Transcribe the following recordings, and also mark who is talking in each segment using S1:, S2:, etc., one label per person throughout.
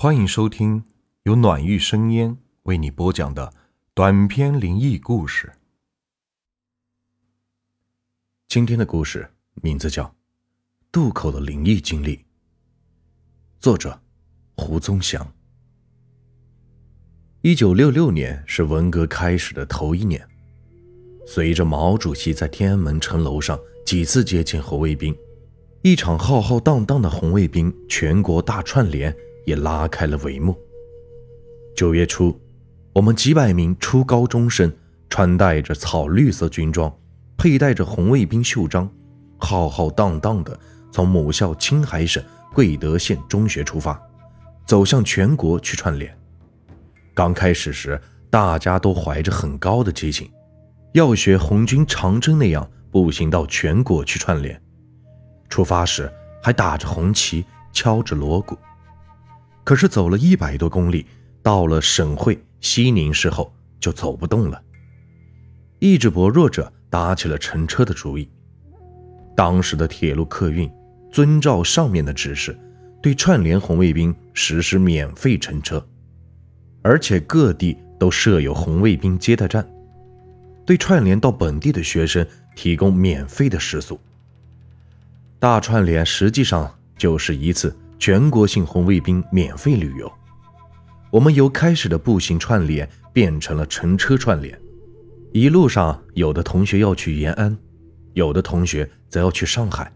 S1: 欢迎收听由暖玉生烟为你播讲的短篇灵异故事。今天的故事名字叫《渡口的灵异经历》，作者胡宗祥。一九六六年是文革开始的头一年，随着毛主席在天安门城楼上几次接见红卫兵，一场浩浩荡荡的红卫兵全国大串联也拉开了帷幕。九月初，我们几百名初高中生穿戴着草绿色军装，佩戴着红卫兵袖章，浩浩荡荡地从母校青海省贵德县中学出发，走向全国去串联。刚开始时，大家都怀着很高的激情，要学红军长征那样步行到全国去串联。出发时还打着红旗，敲着锣鼓。可是走了一百多公里，到了省会西宁市后，就走不动了。意志薄弱者打起了乘车的主意。当时的铁路客运遵照上面的指示，对串联红卫兵实施免费乘车。而且各地都设有红卫兵接待站，对串联到本地的学生提供免费的食宿。大串联实际上就是一次全国性红卫兵免费旅游。我们由开始的步行串联变成了乘车串联，一路上有的同学要去延安，有的同学则要去上海，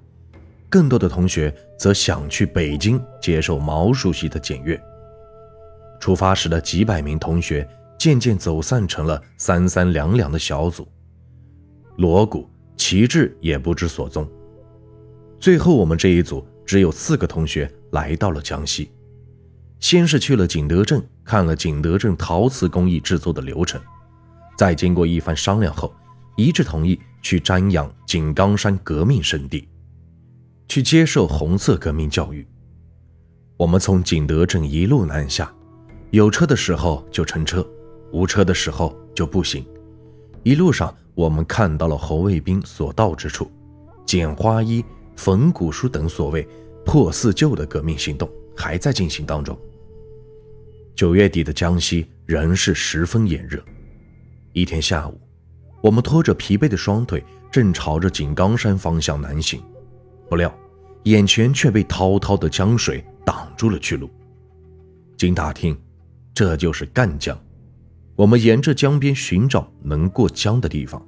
S1: 更多的同学则想去北京接受毛主席的检阅。出发时的几百名同学渐渐走散成了三三两两的小组，锣鼓、旗帜也不知所踪。最后，我们这一组只有四个同学来到了江西，先是去了景德镇看了景德镇陶瓷工艺制作的流程，再经过一番商量后，一致同意去瞻仰井冈山革命圣地，去接受红色革命教育。我们从景德镇一路南下。有车的时候就乘车，无车的时候就步行。一路上，我们看到了红卫兵所到之处，捡花衣、冯古书等所谓破四旧的革命行动还在进行当中。九月底的江西仍是十分炎热。一天下午，我们拖着疲惫的双腿，正朝着井冈山方向南行，不料眼前却被滔滔的江水挡住了去路。经打听。这就是赣江，我们沿着江边寻找能过江的地方，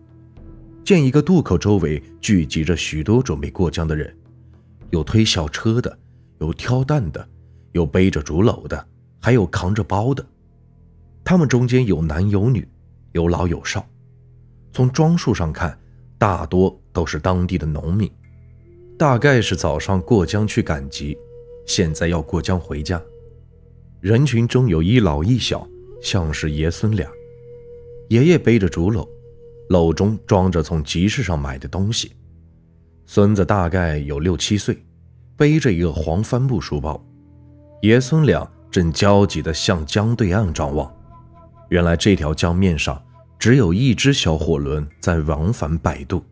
S1: 见一个渡口周围聚集着许多准备过江的人，有推小车的，有挑担的，有背着竹篓的，还有扛着包的。他们中间有男有女，有老有少。从装束上看，大多都是当地的农民，大概是早上过江去赶集，现在要过江回家。人群中有一老一小，像是爷孙俩。爷爷背着竹篓，篓中装着从集市上买的东西。孙子大概有六七岁，背着一个黄帆布书包。爷孙俩正焦急地向江对岸张望。原来这条江面上只有一只小火轮在往返摆渡。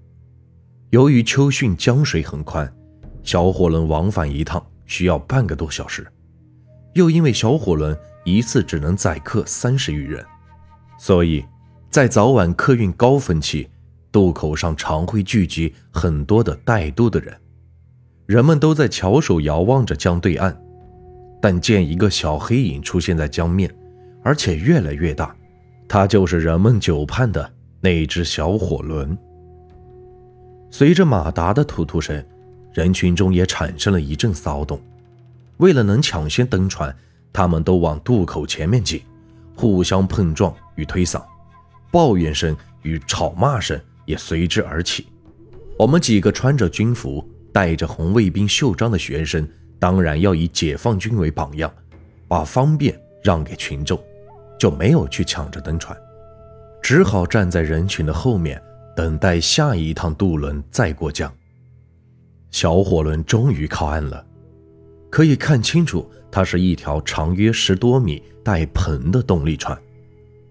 S1: 由于秋汛江水很宽，小火轮往返一趟需要半个多小时。又因为小火轮一次只能载客三十余人，所以，在早晚客运高峰期，渡口上常会聚集很多的带渡的人。人们都在翘首遥望着江对岸，但见一个小黑影出现在江面，而且越来越大，它就是人们久盼的那只小火轮。随着马达的突突声，人群中也产生了一阵骚动。为了能抢先登船，他们都往渡口前面挤，互相碰撞与推搡，抱怨声与吵骂声也随之而起。我们几个穿着军服、带着红卫兵袖章的学生，当然要以解放军为榜样，把方便让给群众，就没有去抢着登船，只好站在人群的后面，等待下一趟渡轮再过江。小火轮终于靠岸了。可以看清楚，它是一条长约十多米、带篷的动力船，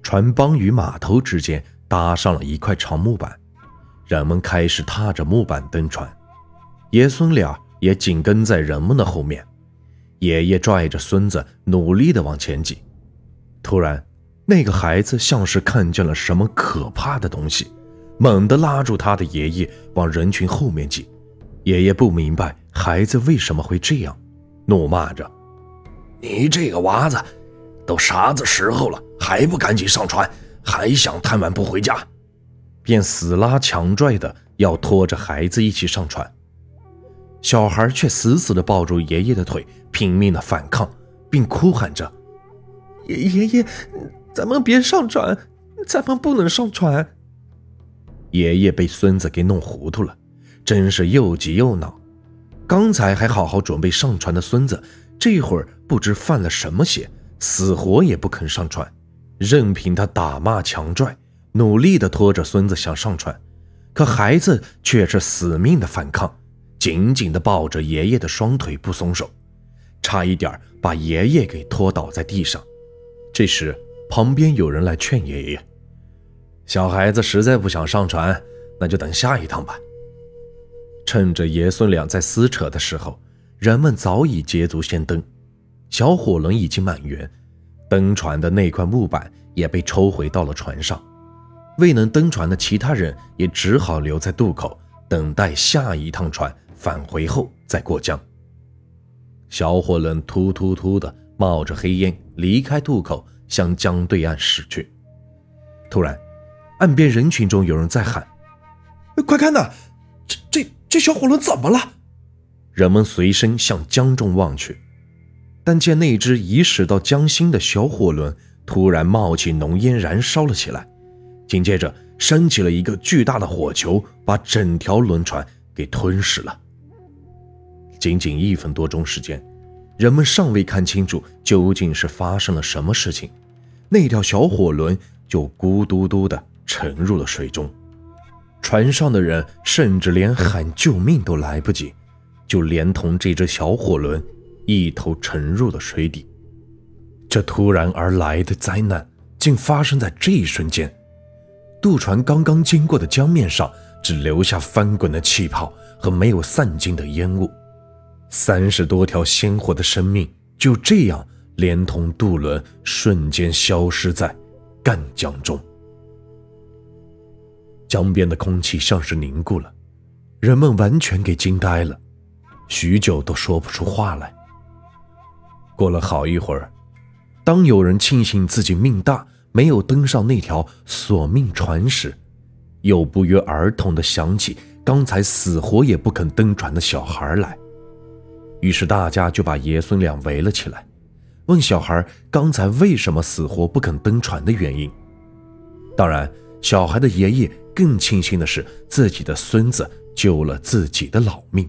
S1: 船帮与码头之间搭上了一块长木板，人们开始踏着木板登船，爷孙俩也紧跟在人们的后面。爷爷拽着孙子努力的往前挤。突然，那个孩子像是看见了什么可怕的东西，猛地拉住他的爷爷往人群后面挤。爷爷不明白孩子为什么会这样，怒骂着：“
S2: 你这个娃子，都啥子时候了，还不赶紧上船，还想贪玩不回家？”
S1: 便死拉强拽的要拖着孩子一起上船。小孩却死死地抱住爷爷的腿，拼命地反抗，并哭喊着：“
S3: 爷爷爷，咱们别上船，咱们不能上船。”
S1: 爷爷被孙子给弄糊涂了。真是又急又恼，刚才还好好准备上船的孙子，这会儿不知犯了什么邪，死活也不肯上船，任凭他打骂强拽，努力的拖着孙子想上船，可孩子却是死命的反抗，紧紧的抱着爷爷的双腿不松手，差一点把爷爷给拖倒在地上。这时，旁边有人来劝爷爷：“小孩子实在不想上船，那就等下一趟吧。”趁着爷孙俩在撕扯的时候，人们早已捷足先登，小火轮已经满员，登船的那块木板也被抽回到了船上。未能登船的其他人也只好留在渡口，等待下一趟船返回后再过江。小火轮突突突的冒着黑烟离开渡口，向江对岸驶去。突然，岸边人群中有人在喊：“
S3: 快看呐，这这！”这小火轮怎么了？
S1: 人们随身向江中望去，但见那只已驶到江心的小火轮突然冒起浓烟，燃烧了起来，紧接着升起了一个巨大的火球，把整条轮船给吞噬了。仅仅一分多钟时间，人们尚未看清楚究竟是发生了什么事情，那条小火轮就咕嘟嘟地沉入了水中。船上的人甚至连喊救命都来不及，就连同这只小火轮一头沉入了水底。这突然而来的灾难竟发生在这一瞬间。渡船刚刚经过的江面上，只留下翻滚的气泡和没有散尽的烟雾。三十多条鲜活的生命就这样连同渡轮瞬间消失在赣江中。江边的空气像是凝固了，人们完全给惊呆了，许久都说不出话来。过了好一会儿，当有人庆幸自己命大，没有登上那条索命船时，又不约而同地想起刚才死活也不肯登船的小孩来。于是大家就把爷孙俩围了起来，问小孩刚才为什么死活不肯登船的原因。当然，小孩的爷爷。更庆幸的是，自己的孙子救了自己的老命，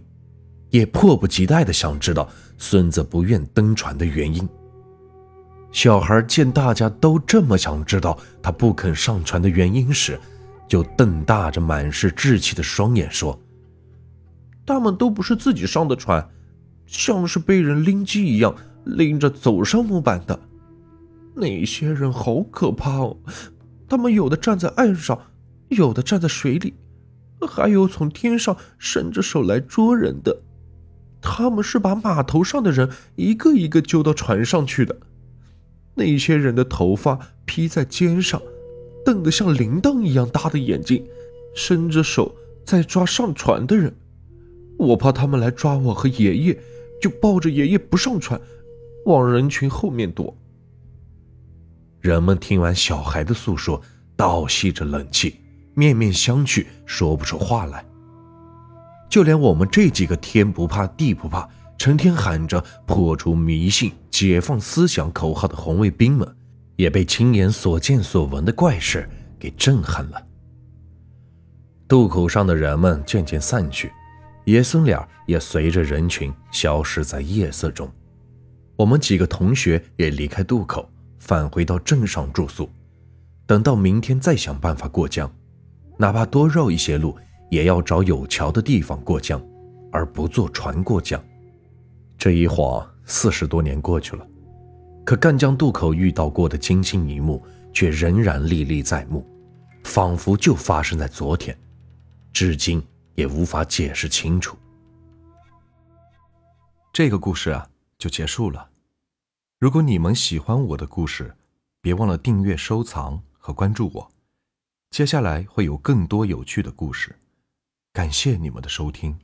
S1: 也迫不及待地想知道孙子不愿登船的原因。小孩见大家都这么想知道他不肯上船的原因时，就瞪大着满是稚气的双眼说：“
S3: 他们都不是自己上的船，像是被人拎机一样拎着走上木板的。那些人好可怕哦，他们有的站在岸上。”有的站在水里，还有从天上伸着手来捉人的。他们是把码头上的人一个一个揪到船上去的。那些人的头发披在肩上，瞪得像铃铛一样大的眼睛，伸着手在抓上船的人。我怕他们来抓我和爷爷，就抱着爷爷不上船，往人群后面躲。
S1: 人们听完小孩的诉说，倒吸着冷气。面面相觑，说不出话来。就连我们这几个天不怕地不怕，成天喊着破除迷信、解放思想口号的红卫兵们，也被亲眼所见所闻的怪事给震撼了。渡口上的人们渐渐散去，爷孙俩也随着人群消失在夜色中。我们几个同学也离开渡口，返回到镇上住宿，等到明天再想办法过江。哪怕多绕一些路，也要找有桥的地方过江，而不坐船过江。这一晃四十多年过去了，可赣江渡口遇到过的惊心一幕，却仍然历历在目，仿佛就发生在昨天，至今也无法解释清楚。
S4: 这个故事啊。就结束了。如果你们喜欢我的故事，别忘了订阅、收藏和关注我。接下来会有更多有趣的故事，感谢你们的收听。